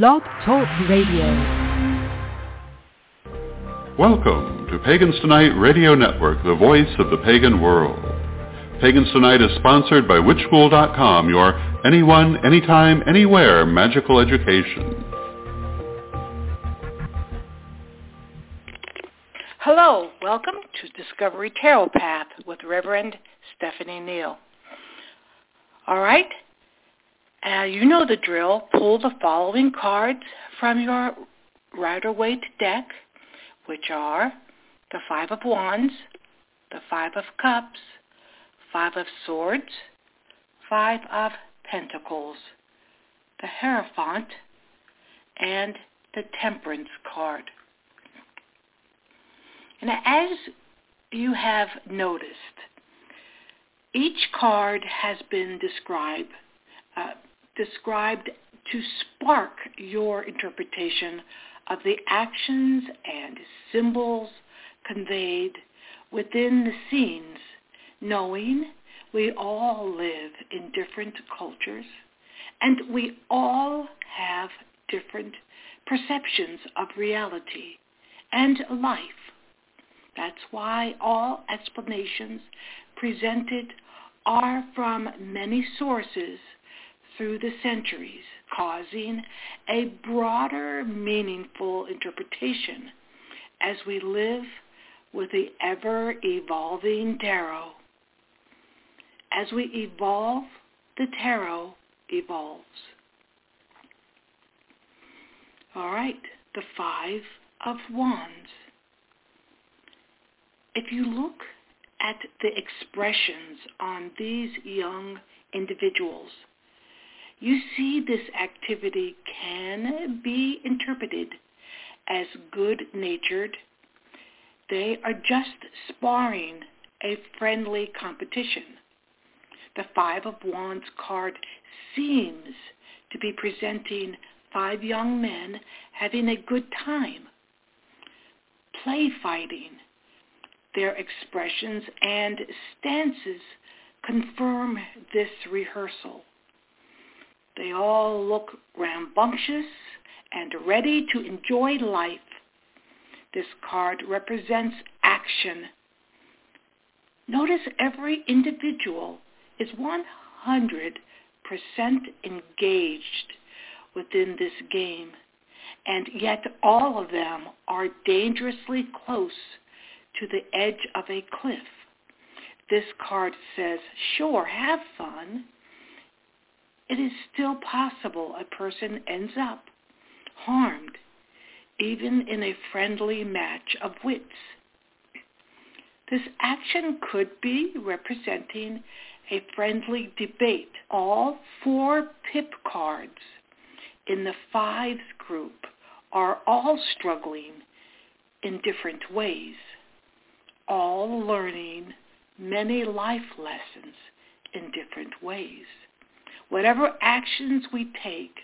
Blog Talk Radio. Welcome to Pagans Tonight Radio Network, the voice of the pagan world. Pagans Tonight is sponsored by Witchschool.com, your anyone, anytime, anywhere magical education. Hello, welcome to Discovery Tarot Path with Reverend Stephanie Neal. All right, uh, you know the drill. Pull the following cards from your Rider-Waite deck, which are the Five of Wands, the Five of Cups, Five of Swords, Five of Pentacles, the Hierophant, and the Temperance card. And as you have noticed, each card has been described uh, described to spark your interpretation of the actions and symbols conveyed within the scenes, knowing we all live in different cultures and we all have different perceptions of reality and life. That's why all explanations presented are from many sources through the centuries, causing a broader, meaningful interpretation as we live with the ever-evolving tarot. As we evolve, the tarot evolves. All right, the Five of Wands. If you look at the expressions on these young individuals, you see this activity can be interpreted as good-natured. They are just sparring a friendly competition. The Five of Wands card seems to be presenting five young men having a good time, play fighting. Their expressions and stances confirm this rehearsal. They all look rambunctious and ready to enjoy life. This card represents action. Notice every individual is 100% engaged within this game, and yet all of them are dangerously close to the edge of a cliff. This card says, sure, have fun, it is still possible a person ends up harmed, even in a friendly match of wits. This action could be representing a friendly debate. All four pip cards in the fives group are all struggling in different ways, all learning many life lessons in different ways whatever actions we take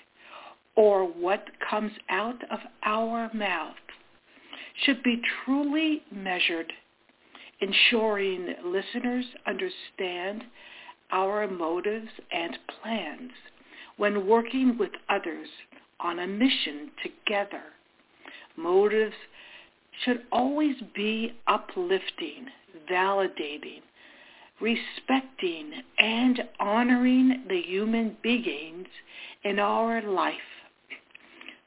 or what comes out of our mouth should be truly measured, ensuring listeners understand our motives and plans when working with others on a mission together. Motives should always be uplifting, validating, respecting and honoring the human beings in our life.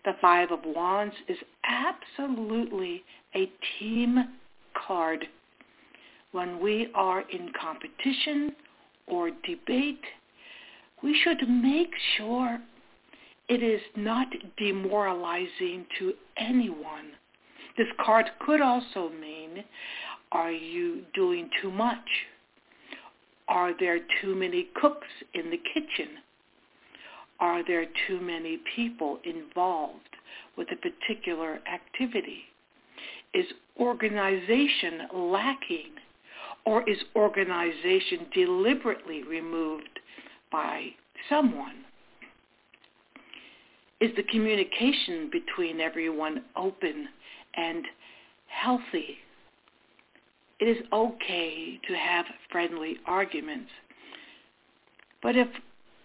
The Five of Wands is absolutely a team card. When we are in competition or debate, we should make sure it is not demoralizing to anyone. This card could also mean, are you doing too much? Are there too many cooks in the kitchen? Are there too many people involved with a particular activity? Is organization lacking or is organization deliberately removed by someone? Is the communication between everyone open and healthy it is okay to have friendly arguments. But if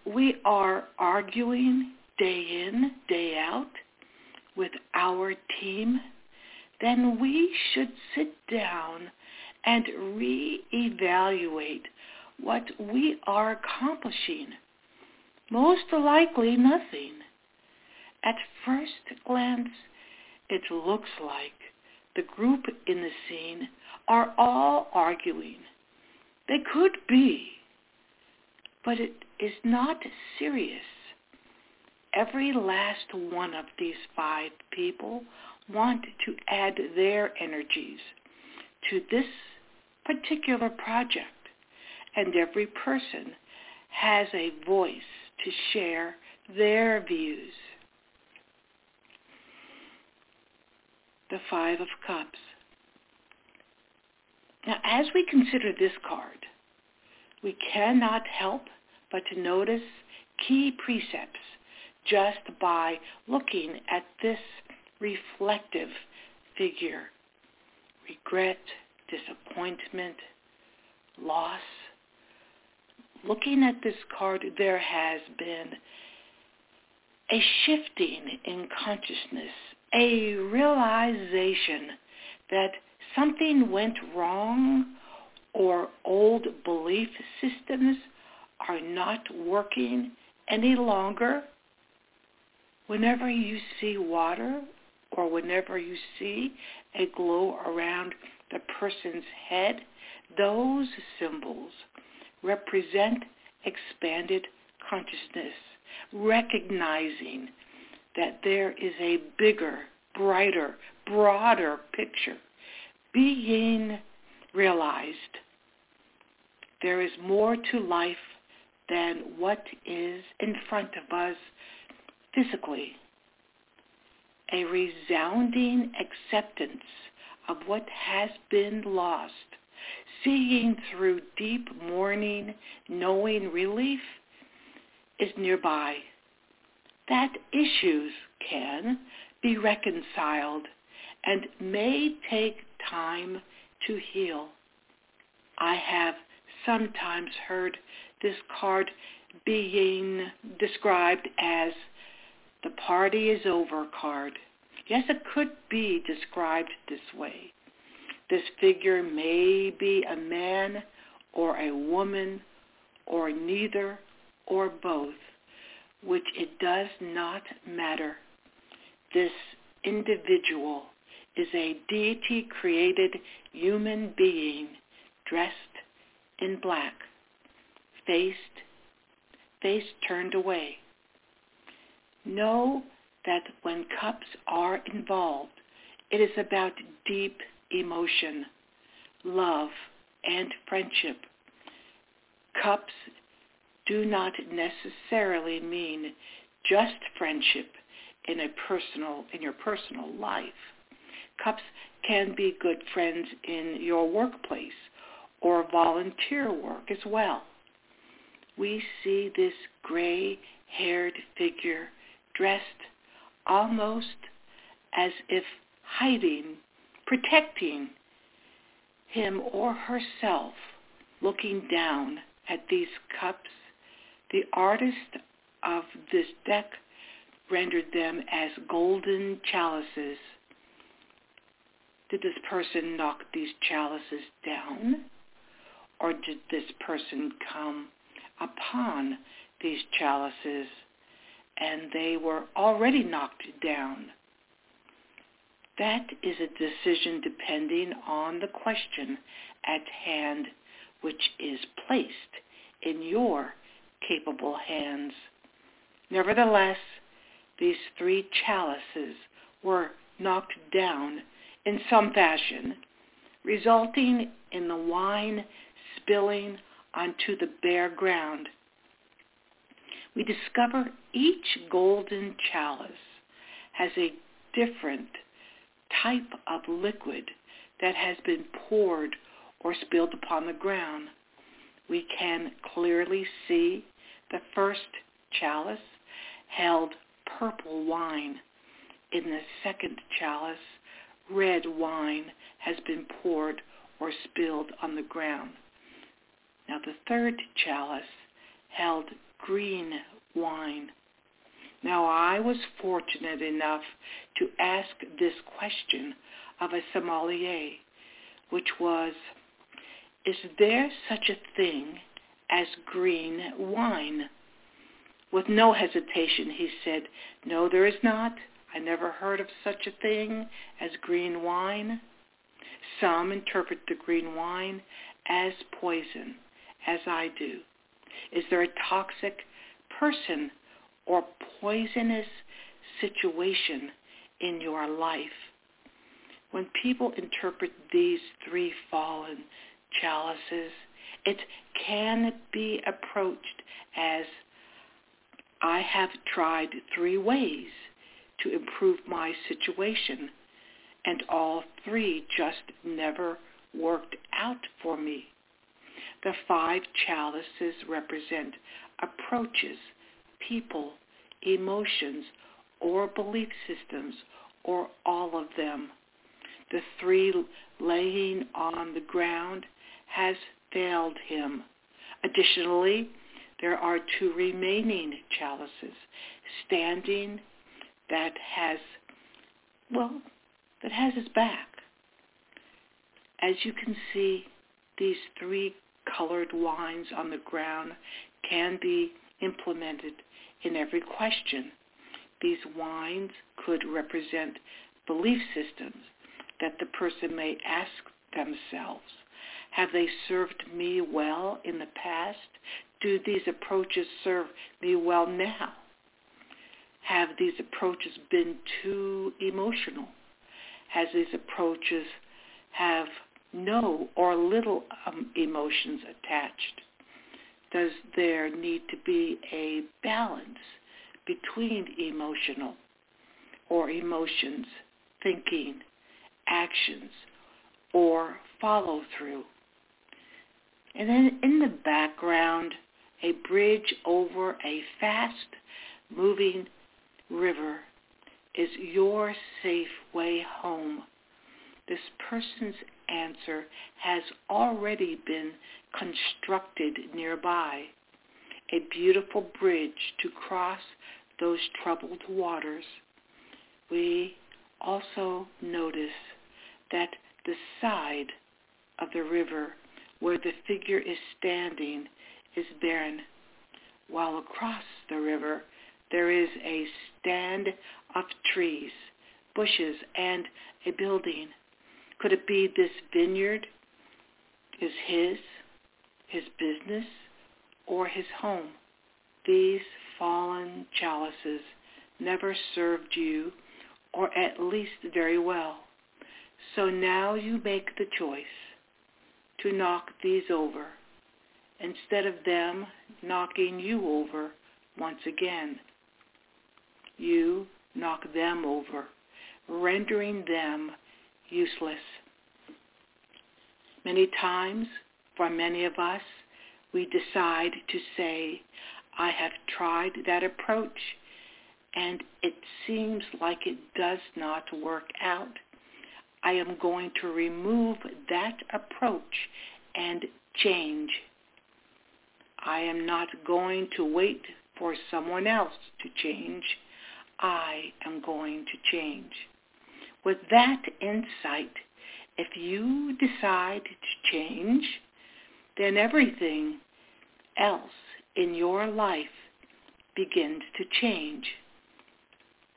we are arguing day in, day out with our team, then we should sit down and reevaluate what we are accomplishing. Most likely nothing. At first glance, it looks like the group in the scene are all arguing. They could be, but it is not serious. Every last one of these five people want to add their energies to this particular project, and every person has a voice to share their views. The Five of Cups. Now, as we consider this card, we cannot help but to notice key precepts just by looking at this reflective figure. Regret, disappointment, loss. Looking at this card, there has been a shifting in consciousness, a realization that something went wrong or old belief systems are not working any longer. Whenever you see water or whenever you see a glow around the person's head, those symbols represent expanded consciousness, recognizing that there is a bigger, brighter, broader picture being realized. There is more to life than what is in front of us physically. A resounding acceptance of what has been lost, seeing through deep mourning, knowing relief is nearby. That issues can be reconciled and may take time to heal. I have sometimes heard this card being described as the party is over card. Yes, it could be described this way. This figure may be a man or a woman or neither or both, which it does not matter. This individual is a deity-created human being dressed in black, faced, face turned away. Know that when cups are involved, it is about deep emotion, love, and friendship. Cups do not necessarily mean just friendship in a personal in your personal life. Cups can be good friends in your workplace or volunteer work as well. We see this gray-haired figure dressed almost as if hiding, protecting him or herself, looking down at these cups. The artist of this deck rendered them as golden chalices. Did this person knock these chalices down? Or did this person come upon these chalices and they were already knocked down. That is a decision depending on the question at hand, which is placed in your capable hands. Nevertheless, these three chalices were knocked down in some fashion, resulting in the wine spilling onto the bare ground we discover each golden chalice has a different type of liquid that has been poured or spilled upon the ground. We can clearly see the first chalice held purple wine. In the second chalice, red wine has been poured or spilled on the ground. Now the third chalice held green wine. Now I was fortunate enough to ask this question of a sommelier, which was, is there such a thing as green wine? With no hesitation, he said, no, there is not. I never heard of such a thing as green wine. Some interpret the green wine as poison, as I do. Is there a toxic person or poisonous situation in your life? When people interpret these three fallen chalices, it can be approached as I have tried three ways to improve my situation, and all three just never worked out for me. The five chalices represent approaches, people, emotions, or belief systems, or all of them. The three laying on the ground has failed him. Additionally, there are two remaining chalices standing that has, well, that has his back. As you can see, these three colored wines on the ground can be implemented in every question. These wines could represent belief systems that the person may ask themselves. Have they served me well in the past? Do these approaches serve me well now? Have these approaches been too emotional? Has these approaches have no or little um, emotions attached? Does there need to be a balance between emotional or emotions, thinking, actions, or follow through? And then in the background, a bridge over a fast moving river is your safe way home. This person's answer has already been constructed nearby, a beautiful bridge to cross those troubled waters. We also notice that the side of the river where the figure is standing is barren, while across the river there is a stand of trees, bushes, and a building. Could it be this vineyard is his, his business, or his home? These fallen chalices never served you, or at least very well. So now you make the choice to knock these over instead of them knocking you over once again. You knock them over, rendering them useless. Many times, for many of us, we decide to say, I have tried that approach and it seems like it does not work out. I am going to remove that approach and change. I am not going to wait for someone else to change. I am going to change. With that insight, if you decide to change, then everything else in your life begins to change.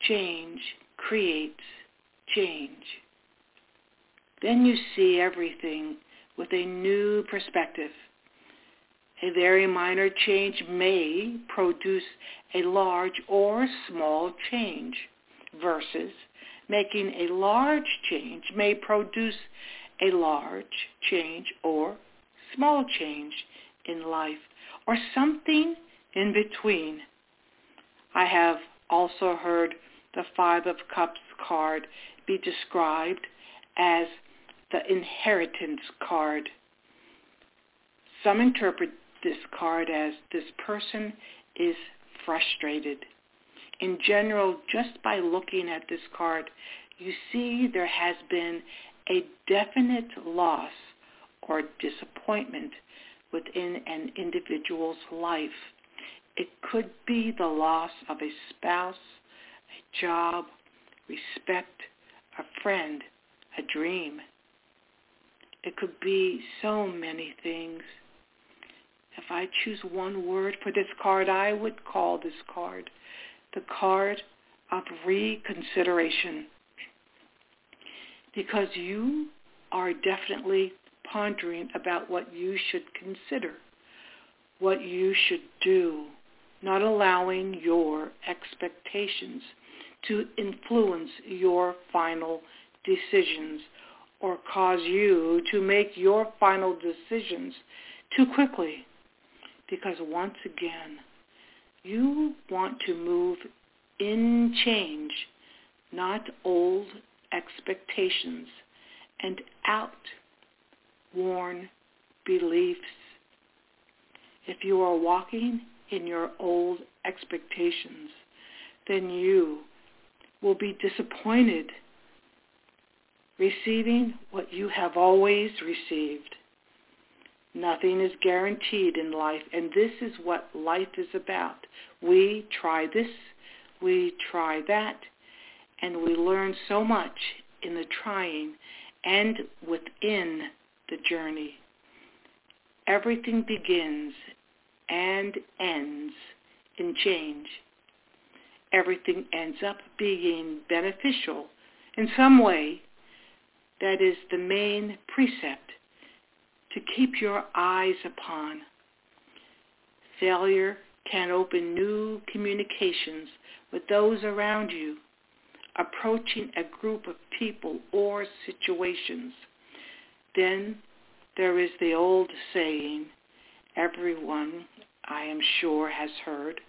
Change creates change then you see everything with a new perspective. A very minor change may produce a large or small change versus making a large change may produce a large change or small change in life or something in between. I have also heard the Five of Cups card be described as the inheritance card. Some interpret this card as this person is frustrated. In general, just by looking at this card, you see there has been a definite loss or disappointment within an individual's life. It could be the loss of a spouse, a job, respect, a friend, a dream. It could be so many things. If I choose one word for this card, I would call this card the card of reconsideration. Because you are definitely pondering about what you should consider, what you should do, not allowing your expectations to influence your final decisions or cause you to make your final decisions too quickly. Because once again, you want to move in change, not old expectations and out worn beliefs. If you are walking in your old expectations, then you will be disappointed receiving what you have always received. Nothing is guaranteed in life, and this is what life is about. We try this, we try that, and we learn so much in the trying and within the journey. Everything begins and ends in change. Everything ends up being beneficial in some way. That is the main precept to keep your eyes upon. Failure can open new communications with those around you, approaching a group of people or situations. Then there is the old saying, everyone, I am sure, has heard,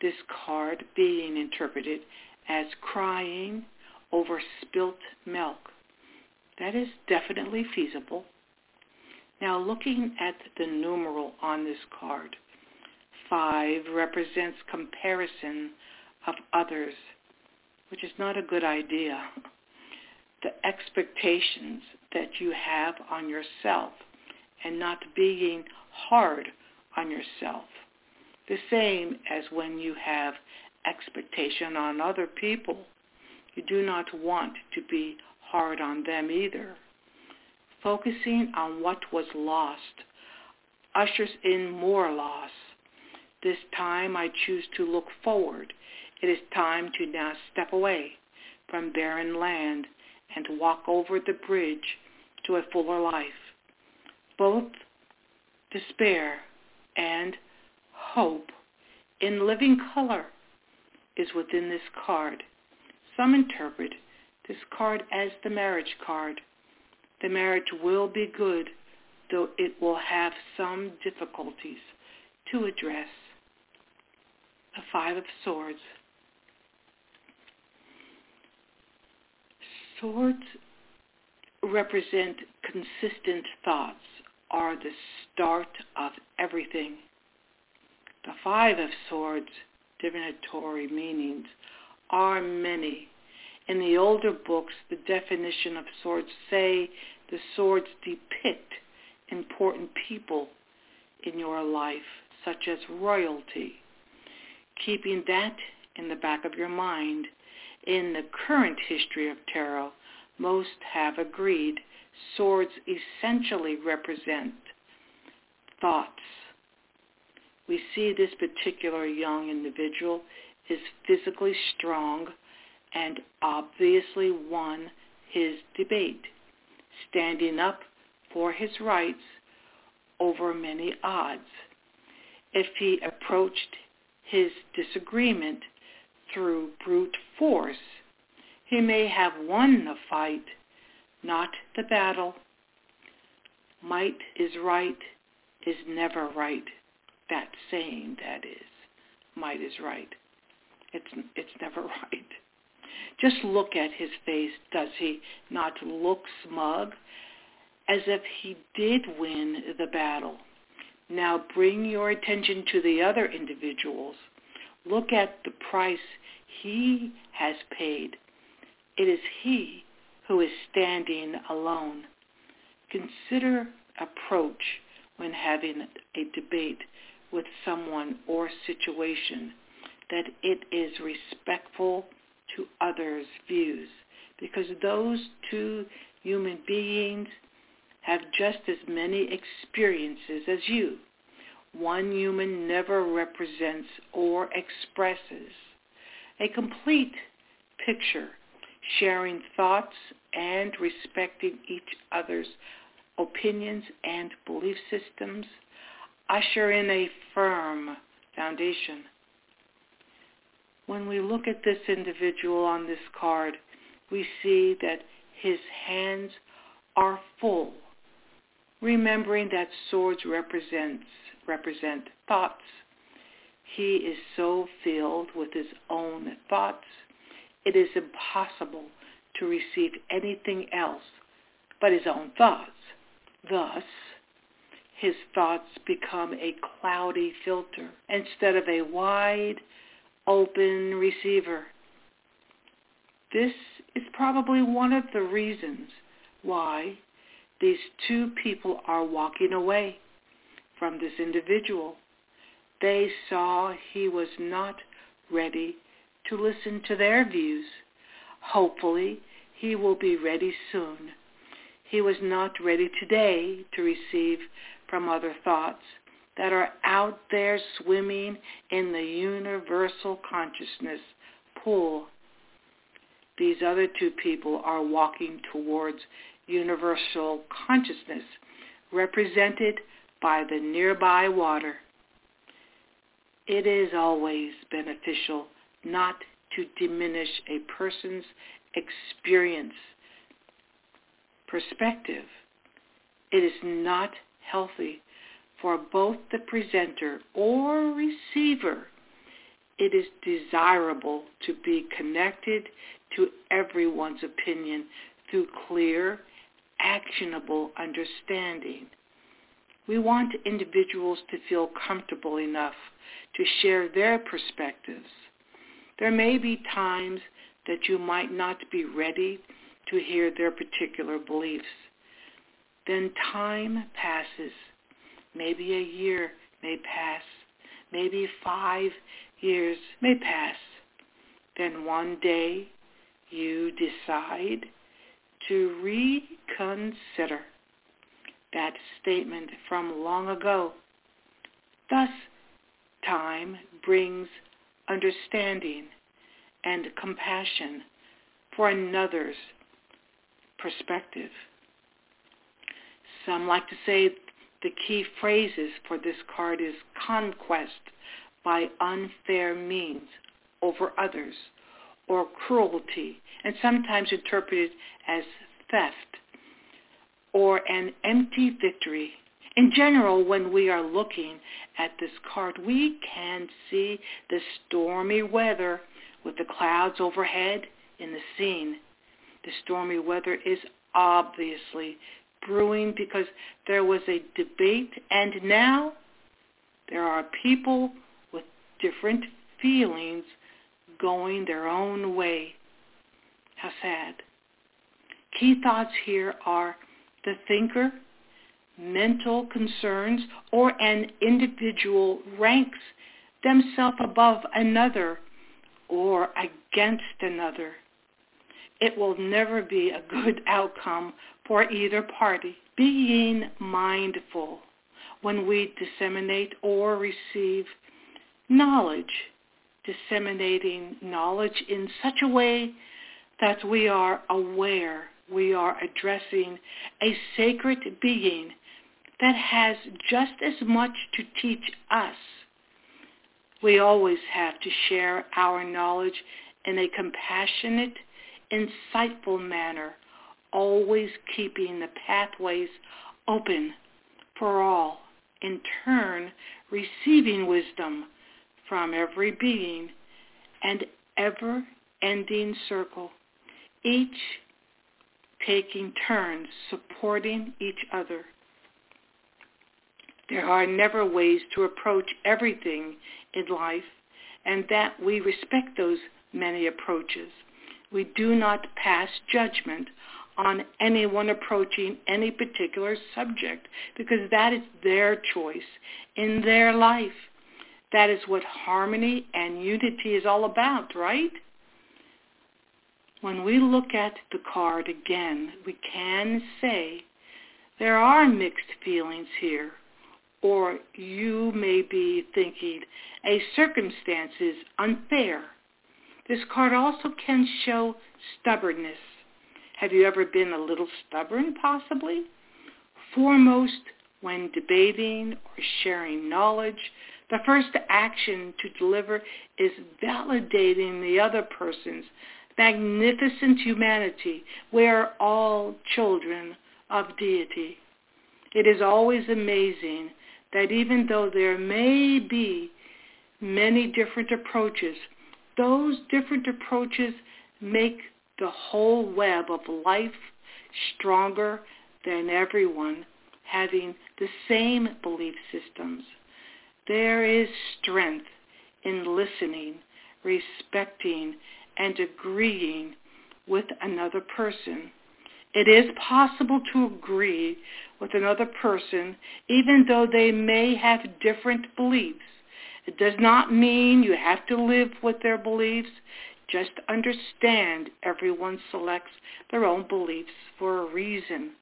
this card being interpreted as crying over spilt milk. That is definitely feasible. Now looking at the numeral on this card, 5 represents comparison of others, which is not a good idea. The expectations that you have on yourself and not being hard on yourself. The same as when you have expectation on other people. You do not want to be hard on them either. Focusing on what was lost ushers in more loss. This time I choose to look forward. It is time to now step away from barren land and walk over the bridge to a fuller life. Both despair and hope in living color is within this card. Some interpret this card as the marriage card. The marriage will be good, though it will have some difficulties to address. The Five of Swords. Swords represent consistent thoughts are the start of everything. The Five of Swords divinatory meanings are many. In the older books, the definition of swords say the swords depict important people in your life, such as royalty. Keeping that in the back of your mind in the current history of tarot, most have agreed swords essentially represent thoughts. We see this particular young individual is physically strong and obviously won his debate, standing up for his rights over many odds. If he approached his disagreement through brute force, he may have won the fight, not the battle. Might is right is never right. That saying, that is. Might is right. It's, it's never right. Just look at his face. Does he not look smug? As if he did win the battle. Now bring your attention to the other individuals. Look at the price he has paid. It is he who is standing alone. Consider approach when having a debate with someone or situation, that it is respectful to others' views because those two human beings have just as many experiences as you. One human never represents or expresses a complete picture, sharing thoughts and respecting each other's opinions and belief systems usher in a firm foundation. When we look at this individual on this card, we see that his hands are full, remembering that swords represents, represent thoughts. He is so filled with his own thoughts, it is impossible to receive anything else but his own thoughts. Thus, his thoughts become a cloudy filter instead of a wide open receiver. This is probably one of the reasons why these two people are walking away from this individual. They saw he was not ready to listen to their views. Hopefully, he will be ready soon. He was not ready today to receive from other thoughts that are out there swimming in the universal consciousness pool. These other two people are walking towards universal consciousness represented by the nearby water. It is always beneficial not to diminish a person's experience perspective. It is not healthy for both the presenter or receiver. It is desirable to be connected to everyone's opinion through clear, actionable understanding. We want individuals to feel comfortable enough to share their perspectives. There may be times that you might not be ready to hear their particular beliefs. Then time passes. Maybe a year may pass. Maybe five years may pass. Then one day you decide to reconsider that statement from long ago. Thus, time brings understanding and compassion for another's perspective. Some like to say the key phrases for this card is conquest by unfair means over others or cruelty and sometimes interpreted as theft or an empty victory. In general, when we are looking at this card, we can see the stormy weather with the clouds overhead in the scene. The stormy weather is obviously brewing because there was a debate and now there are people with different feelings going their own way. How sad. Key thoughts here are the thinker, mental concerns, or an individual ranks themselves above another or against another. It will never be a good outcome for either party. Being mindful when we disseminate or receive knowledge, disseminating knowledge in such a way that we are aware we are addressing a sacred being that has just as much to teach us. We always have to share our knowledge in a compassionate, insightful manner always keeping the pathways open for all, in turn receiving wisdom from every being and ever-ending circle, each taking turns supporting each other. There are never ways to approach everything in life, and that we respect those many approaches. We do not pass judgment on anyone approaching any particular subject because that is their choice in their life. That is what harmony and unity is all about, right? When we look at the card again, we can say there are mixed feelings here. Or you may be thinking a circumstance is unfair. This card also can show stubbornness. Have you ever been a little stubborn, possibly? Foremost, when debating or sharing knowledge, the first action to deliver is validating the other person's magnificent humanity. We are all children of deity. It is always amazing that even though there may be many different approaches, those different approaches make the whole web of life stronger than everyone having the same belief systems. There is strength in listening, respecting, and agreeing with another person. It is possible to agree with another person even though they may have different beliefs. It does not mean you have to live with their beliefs. Just understand everyone selects their own beliefs for a reason.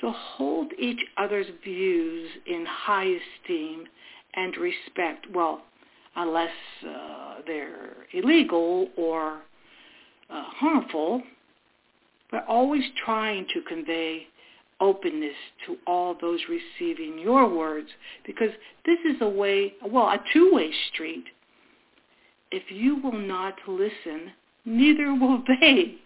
To hold each other's views in high esteem and respect, well, unless uh, they're illegal or uh, harmful, but always trying to convey openness to all those receiving your words because this is a way, well, a two-way street. If you will not listen, neither will they.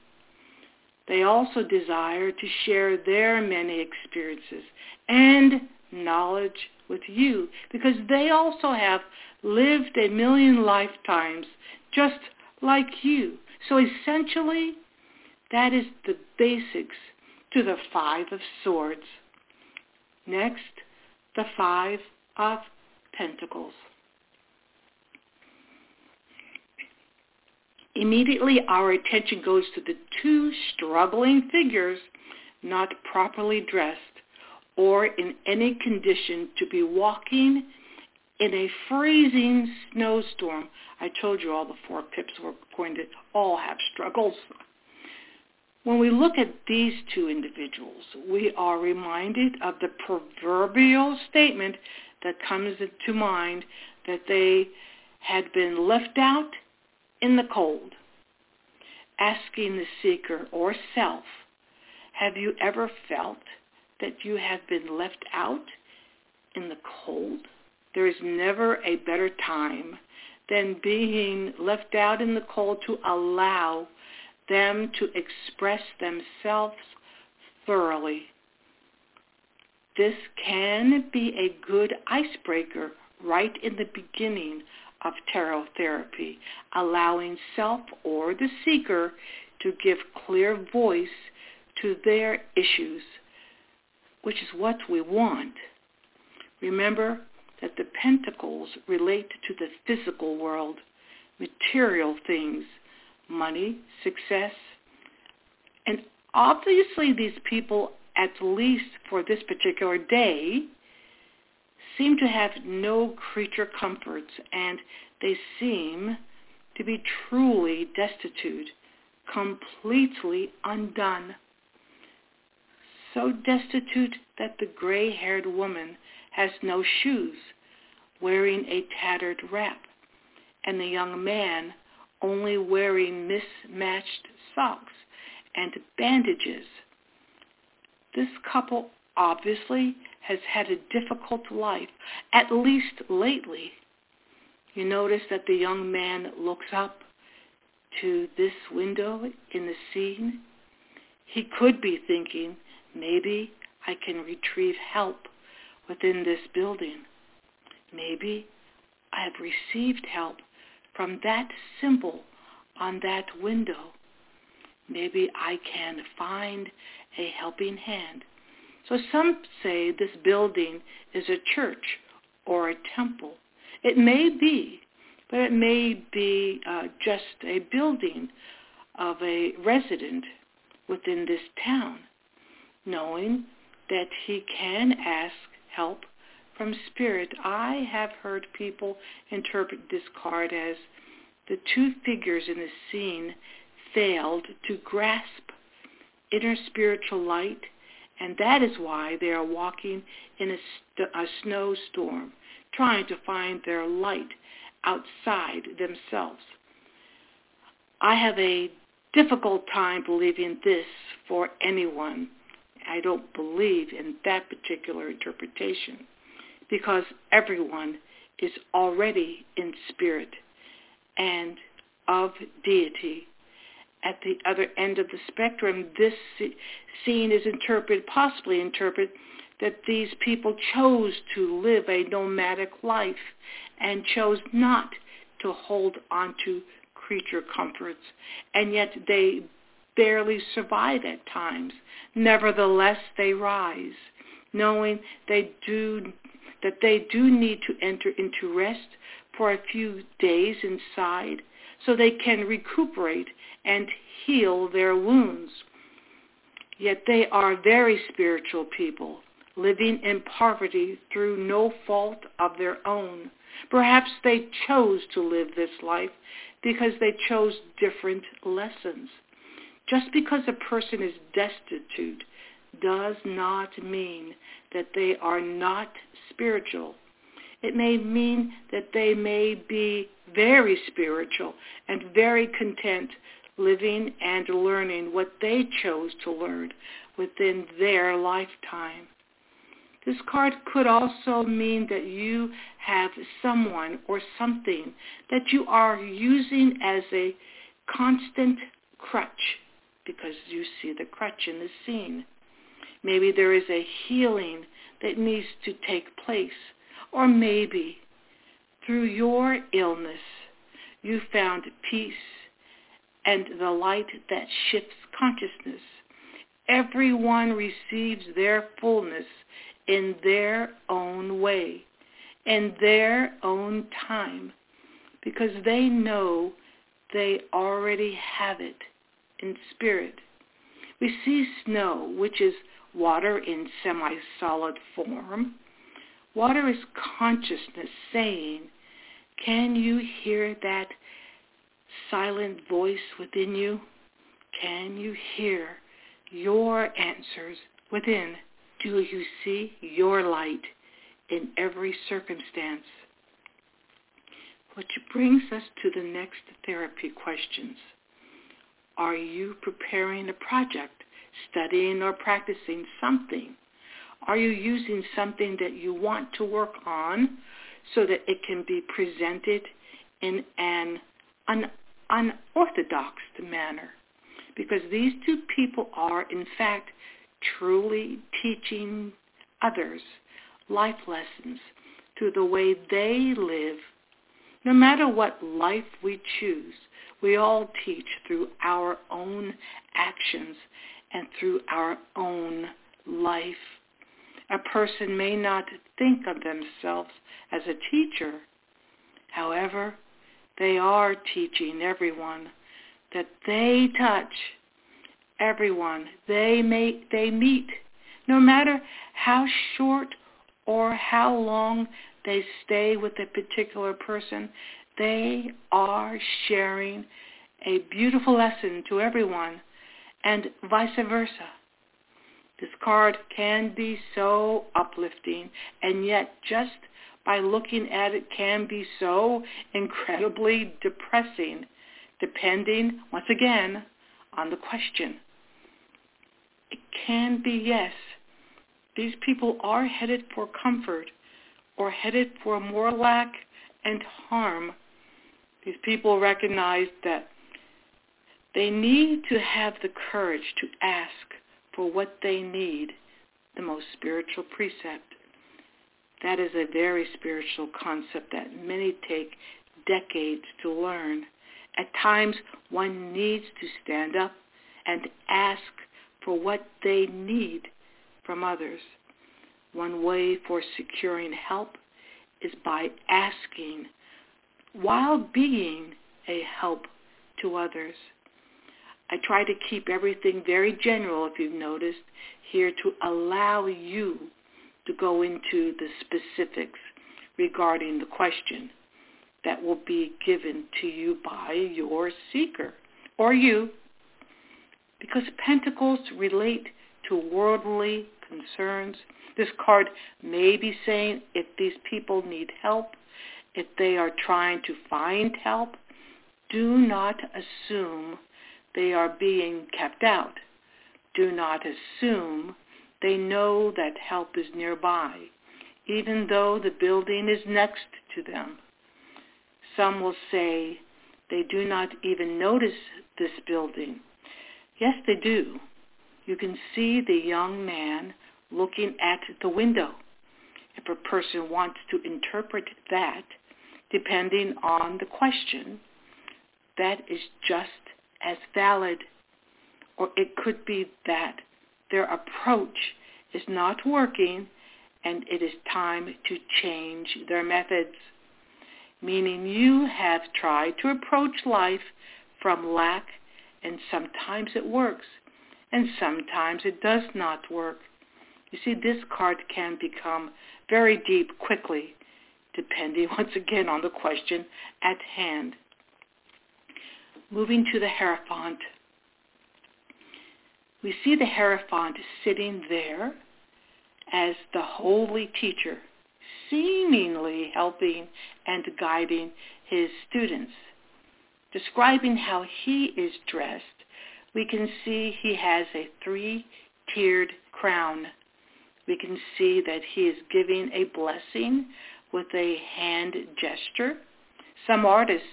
They also desire to share their many experiences and knowledge with you because they also have lived a million lifetimes just like you. So essentially, that is the basics to the Five of Swords. Next, the Five of Pentacles. Immediately our attention goes to the two struggling figures not properly dressed or in any condition to be walking in a freezing snowstorm. I told you all the four pips were going to all have struggles. When we look at these two individuals, we are reminded of the proverbial statement that comes to mind that they had been left out in the cold. Asking the seeker or self, have you ever felt that you have been left out in the cold? There is never a better time than being left out in the cold to allow them to express themselves thoroughly. This can be a good icebreaker right in the beginning of tarot therapy, allowing self or the seeker to give clear voice to their issues, which is what we want. Remember that the pentacles relate to the physical world, material things, money, success. And obviously these people, at least for this particular day, seem to have no creature comforts and they seem to be truly destitute, completely undone. So destitute that the gray-haired woman has no shoes, wearing a tattered wrap, and the young man only wearing mismatched socks and bandages. This couple obviously has had a difficult life, at least lately. You notice that the young man looks up to this window in the scene. He could be thinking, maybe I can retrieve help within this building. Maybe I have received help from that symbol on that window, maybe I can find a helping hand. So some say this building is a church or a temple. It may be, but it may be uh, just a building of a resident within this town, knowing that he can ask help from spirit. I have heard people interpret this card as the two figures in the scene failed to grasp inner spiritual light, and that is why they are walking in a, st- a snowstorm, trying to find their light outside themselves. I have a difficult time believing this for anyone. I don't believe in that particular interpretation because everyone is already in spirit and of deity. At the other end of the spectrum, this scene is interpreted, possibly interpreted, that these people chose to live a nomadic life and chose not to hold on to creature comforts, and yet they barely survive at times. Nevertheless, they rise, knowing they do that they do need to enter into rest for a few days inside so they can recuperate and heal their wounds. Yet they are very spiritual people, living in poverty through no fault of their own. Perhaps they chose to live this life because they chose different lessons. Just because a person is destitute does not mean that they are not spiritual. It may mean that they may be very spiritual and very content living and learning what they chose to learn within their lifetime. This card could also mean that you have someone or something that you are using as a constant crutch because you see the crutch in the scene. Maybe there is a healing that needs to take place. Or maybe through your illness you found peace and the light that shifts consciousness. Everyone receives their fullness in their own way, in their own time, because they know they already have it in spirit. We see snow, which is water in semi-solid form. Water is consciousness saying, can you hear that silent voice within you? Can you hear your answers within? Do you see your light in every circumstance? Which brings us to the next therapy questions. Are you preparing a project, studying or practicing something? Are you using something that you want to work on so that it can be presented in an un- unorthodox manner? Because these two people are, in fact, truly teaching others life lessons through the way they live. No matter what life we choose, we all teach through our own actions and through our own life. A person may not think of themselves as a teacher. However, they are teaching everyone that they touch, everyone they may they meet, no matter how short or how long they stay with a particular person, they are sharing a beautiful lesson to everyone and vice versa. This card can be so uplifting and yet just by looking at it can be so incredibly depressing depending, once again, on the question. It can be yes. These people are headed for comfort or headed for more lack and harm these people recognize that they need to have the courage to ask for what they need, the most spiritual precept. That is a very spiritual concept that many take decades to learn. At times, one needs to stand up and ask for what they need from others. One way for securing help is by asking while being a help to others. I try to keep everything very general, if you've noticed, here to allow you to go into the specifics regarding the question that will be given to you by your seeker or you. Because pentacles relate to worldly concerns. This card may be saying if these people need help, if they are trying to find help, do not assume they are being kept out. Do not assume they know that help is nearby, even though the building is next to them. Some will say they do not even notice this building. Yes, they do. You can see the young man looking at the window. If a person wants to interpret that, depending on the question, that is just as valid. Or it could be that their approach is not working and it is time to change their methods. Meaning you have tried to approach life from lack and sometimes it works and sometimes it does not work. You see, this card can become very deep quickly, depending once again on the question at hand. Moving to the Hierophant. We see the Hierophant sitting there as the holy teacher, seemingly helping and guiding his students. Describing how he is dressed, we can see he has a three-tiered crown. We can see that he is giving a blessing with a hand gesture. Some artists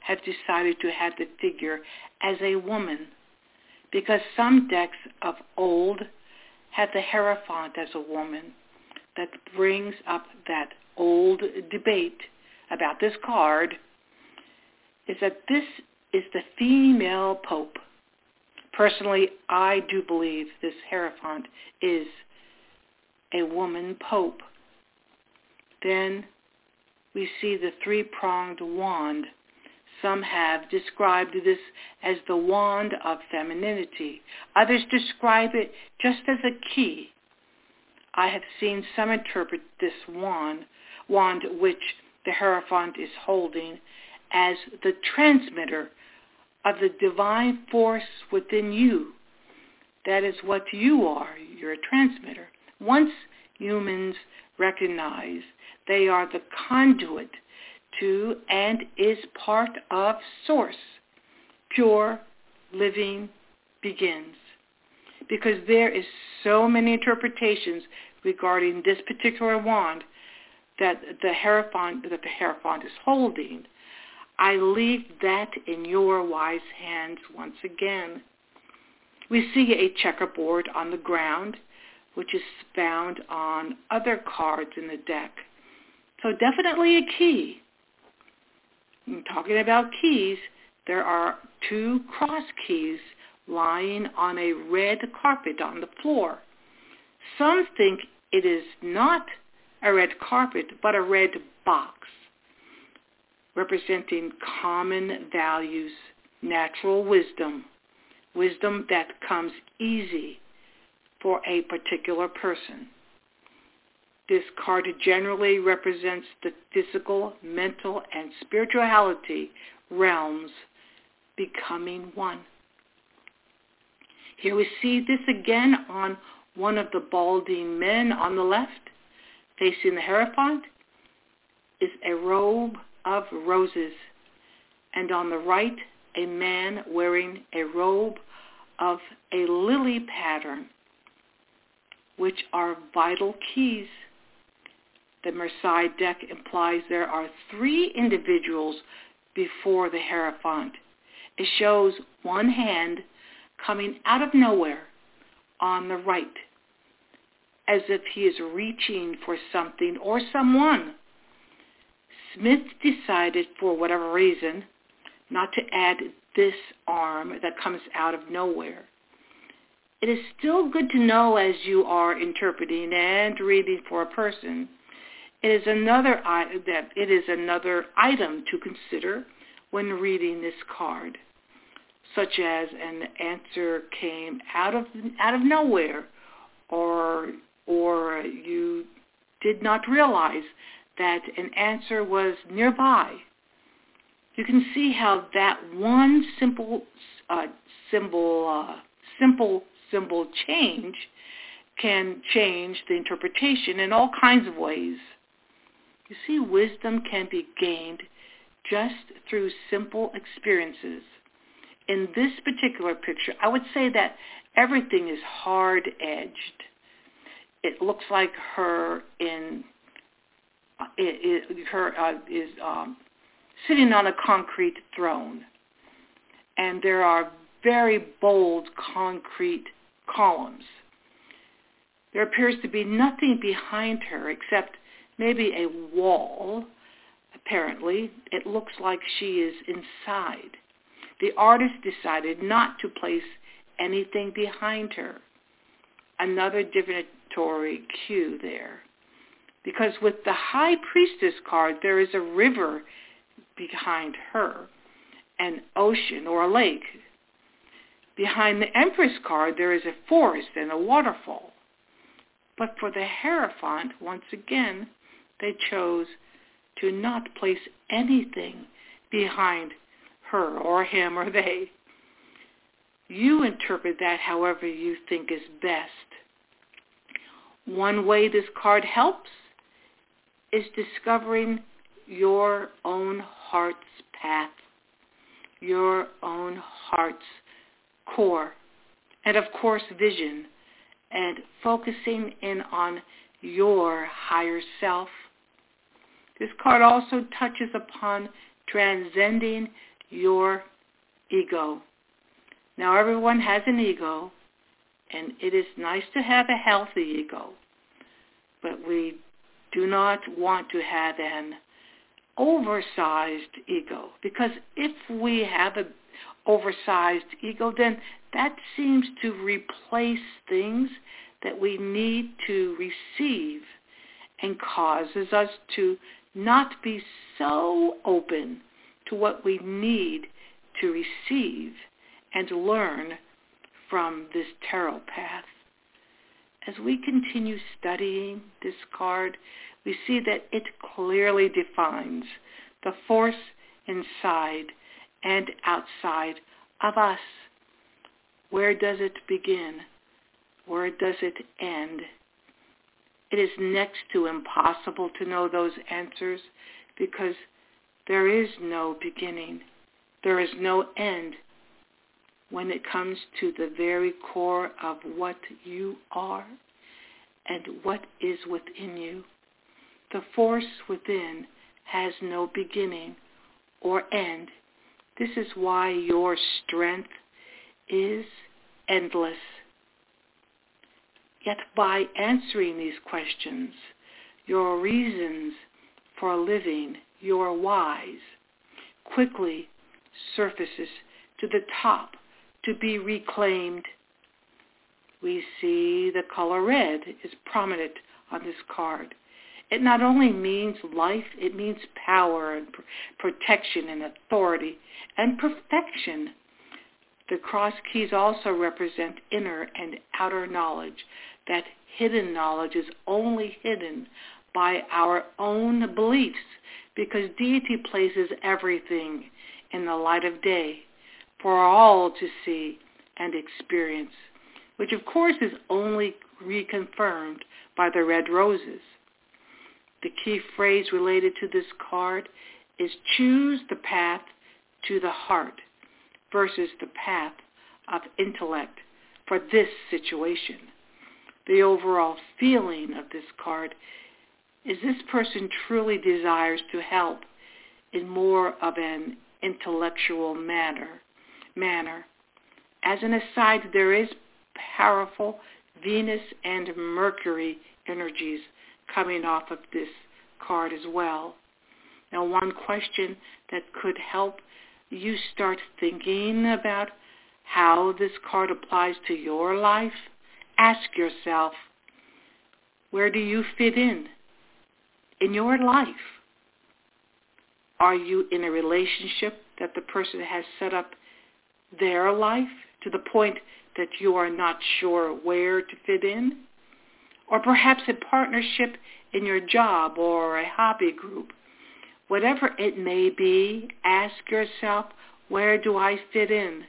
have decided to have the figure as a woman because some decks of old have the Hierophant as a woman that brings up that old debate about this card is that this is the female pope. Personally, I do believe this Hierophant is a woman pope. Then we see the three-pronged wand some have described this as the wand of femininity. Others describe it just as a key. I have seen some interpret this wand, wand which the Hierophant is holding, as the transmitter of the divine force within you. That is what you are. You're a transmitter. Once humans recognize they are the conduit to and is part of source. Pure living begins. Because there is so many interpretations regarding this particular wand that the Hierophant, that the Hierophant is holding, I leave that in your wise hands once again. We see a checkerboard on the ground, which is found on other cards in the deck. So definitely a key talking about keys, there are two cross keys lying on a red carpet on the floor. Some think it is not a red carpet, but a red box representing common values, natural wisdom, wisdom that comes easy for a particular person. This card generally represents the physical, mental, and spirituality realms becoming one. Here we see this again on one of the balding men on the left, facing the Hierophant, is a robe of roses, and on the right, a man wearing a robe of a lily pattern, which are vital keys the Marseille deck implies there are three individuals before the Hierophant. It shows one hand coming out of nowhere on the right, as if he is reaching for something or someone. Smith decided, for whatever reason, not to add this arm that comes out of nowhere. It is still good to know as you are interpreting and reading for a person it is another that it is another item to consider when reading this card. such as an answer came out of out of nowhere or or you did not realize that an answer was nearby. You can see how that one simple uh, symbol uh, simple symbol change can change the interpretation in all kinds of ways. You see, wisdom can be gained just through simple experiences. In this particular picture, I would say that everything is hard-edged. It looks like her in it, it, her uh, is um, sitting on a concrete throne, and there are very bold concrete columns. There appears to be nothing behind her except maybe a wall. Apparently, it looks like she is inside. The artist decided not to place anything behind her. Another divinatory cue there. Because with the high priestess card, there is a river behind her, an ocean or a lake. Behind the empress card, there is a forest and a waterfall. But for the Hierophant, once again, they chose to not place anything behind her or him or they. You interpret that however you think is best. One way this card helps is discovering your own heart's path, your own heart's core, and of course vision and focusing in on your higher self. This card also touches upon transcending your ego. Now everyone has an ego, and it is nice to have a healthy ego, but we do not want to have an oversized ego because if we have an oversized ego, then that seems to replace things that we need to receive and causes us to not be so open to what we need to receive and learn from this tarot path. As we continue studying this card, we see that it clearly defines the force inside and outside of us. Where does it begin? Where does it end? It is next to impossible to know those answers because there is no beginning. There is no end when it comes to the very core of what you are and what is within you. The force within has no beginning or end. This is why your strength is endless. Yet by answering these questions, your reasons for living, your whys, quickly surfaces to the top to be reclaimed. We see the color red is prominent on this card. It not only means life, it means power and pr- protection and authority and perfection. The cross keys also represent inner and outer knowledge. That hidden knowledge is only hidden by our own beliefs because deity places everything in the light of day for all to see and experience, which of course is only reconfirmed by the red roses. The key phrase related to this card is choose the path to the heart versus the path of intellect for this situation. The overall feeling of this card is this person truly desires to help in more of an intellectual manner. manner. As an aside, there is powerful Venus and Mercury energies coming off of this card as well. Now, one question that could help you start thinking about how this card applies to your life, ask yourself, where do you fit in in your life? Are you in a relationship that the person has set up their life to the point that you are not sure where to fit in? Or perhaps a partnership in your job or a hobby group. Whatever it may be, ask yourself, where do I fit in?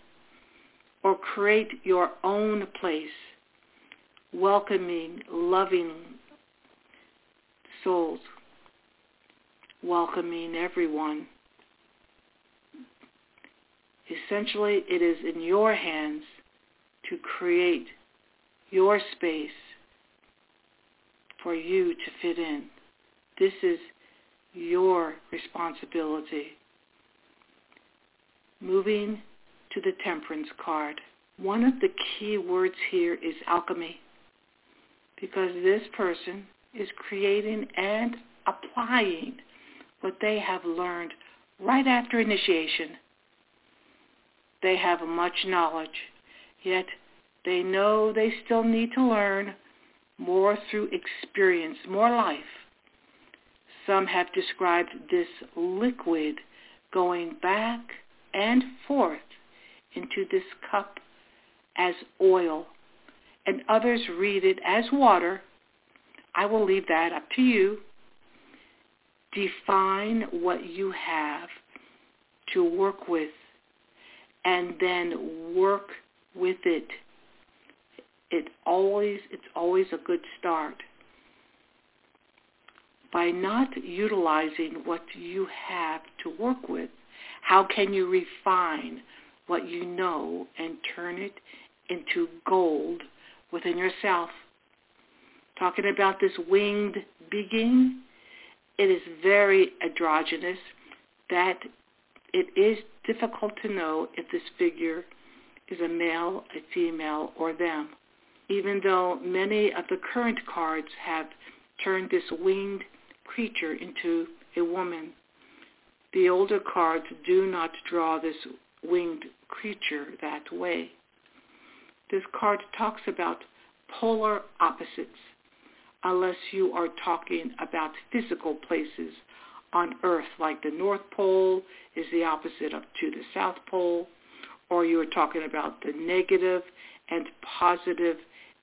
Or create your own place, welcoming, loving souls, welcoming everyone. Essentially, it is in your hands to create your space for you to fit in. This is your responsibility. Moving to the temperance card. One of the key words here is alchemy because this person is creating and applying what they have learned right after initiation. They have much knowledge, yet they know they still need to learn more through experience, more life. Some have described this liquid going back and forth into this cup as oil, and others read it as water. I will leave that up to you. Define what you have to work with and then work with it. It always it's always a good start. By not utilizing what you have to work with, how can you refine what you know and turn it into gold within yourself? Talking about this winged being, it is very androgynous that it is difficult to know if this figure is a male, a female, or them. Even though many of the current cards have turned this winged creature into a woman, the older cards do not draw this winged creature that way. This card talks about polar opposites, unless you are talking about physical places on Earth, like the North Pole is the opposite of to the South Pole, or you are talking about the negative and positive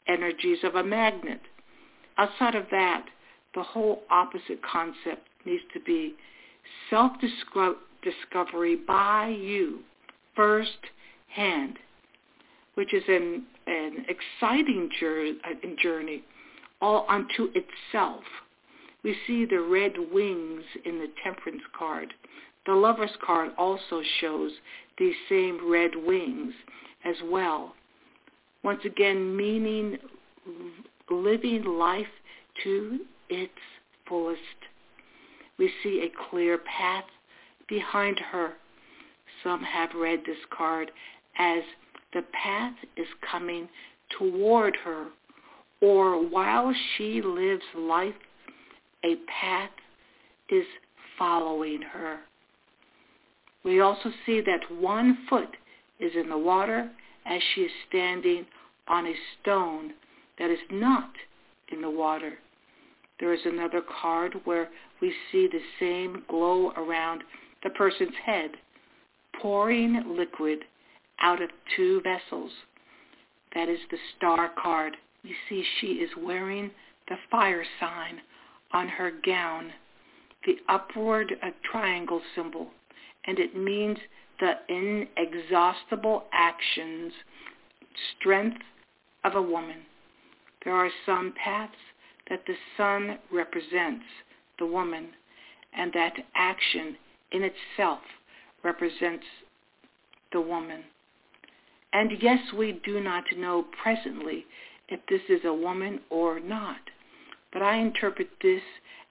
energies of a magnet. Outside of that, the whole opposite concept needs to be self-discovery by you first hand, which is an, an exciting uh, journey all unto itself we see the red wings in the temperance card. The lover's card also shows these same red wings as well. Once again, meaning living life to its fullest. We see a clear path behind her. Some have read this card as the path is coming toward her, or while she lives life a path is following her. We also see that one foot is in the water as she is standing on a stone that is not in the water. There is another card where we see the same glow around the person's head, pouring liquid out of two vessels. That is the star card. You see she is wearing the fire sign on her gown the upward uh, triangle symbol, and it means the inexhaustible actions, strength of a woman. There are some paths that the sun represents the woman, and that action in itself represents the woman. And yes, we do not know presently if this is a woman or not but I interpret this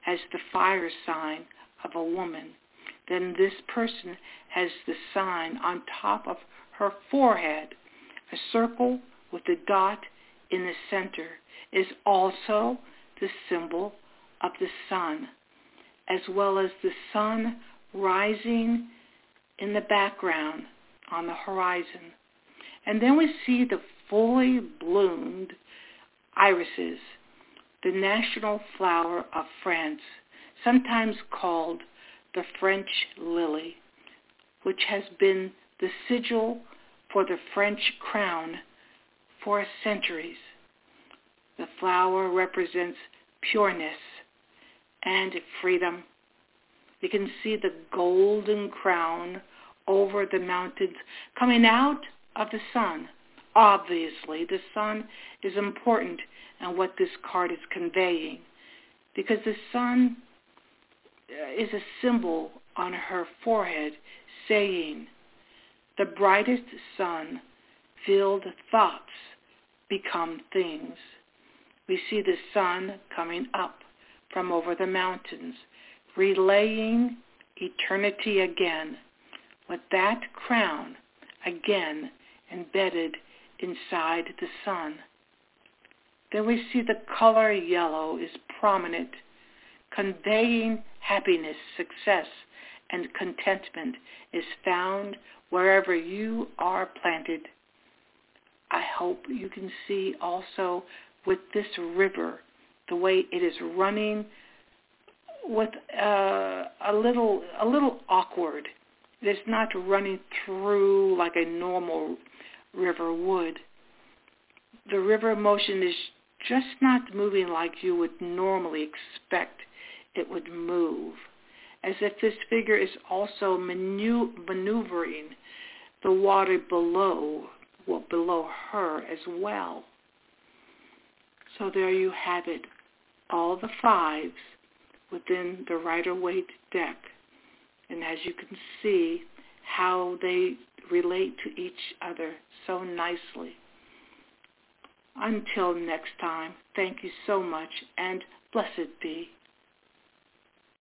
as the fire sign of a woman. Then this person has the sign on top of her forehead. A circle with a dot in the center is also the symbol of the sun, as well as the sun rising in the background on the horizon. And then we see the fully bloomed irises the national flower of France, sometimes called the French lily, which has been the sigil for the French crown for centuries. The flower represents pureness and freedom. You can see the golden crown over the mountains coming out of the sun. Obviously, the sun is important in what this card is conveying because the sun uh, is a symbol on her forehead saying, the brightest sun filled thoughts become things. We see the sun coming up from over the mountains, relaying eternity again, with that crown again embedded inside the sun. Then we see the color yellow is prominent, conveying happiness, success, and contentment is found wherever you are planted. I hope you can see also with this river the way it is running with uh, a little a little awkward. It's not running through like a normal river would. The river motion is just not moving like you would normally expect it would move, as if this figure is also manu- maneuvering the water below, well, below her as well. So there you have it, all the fives within the Rider-Waite deck. And as you can see, how they relate to each other so nicely. Until next time, thank you so much and blessed be.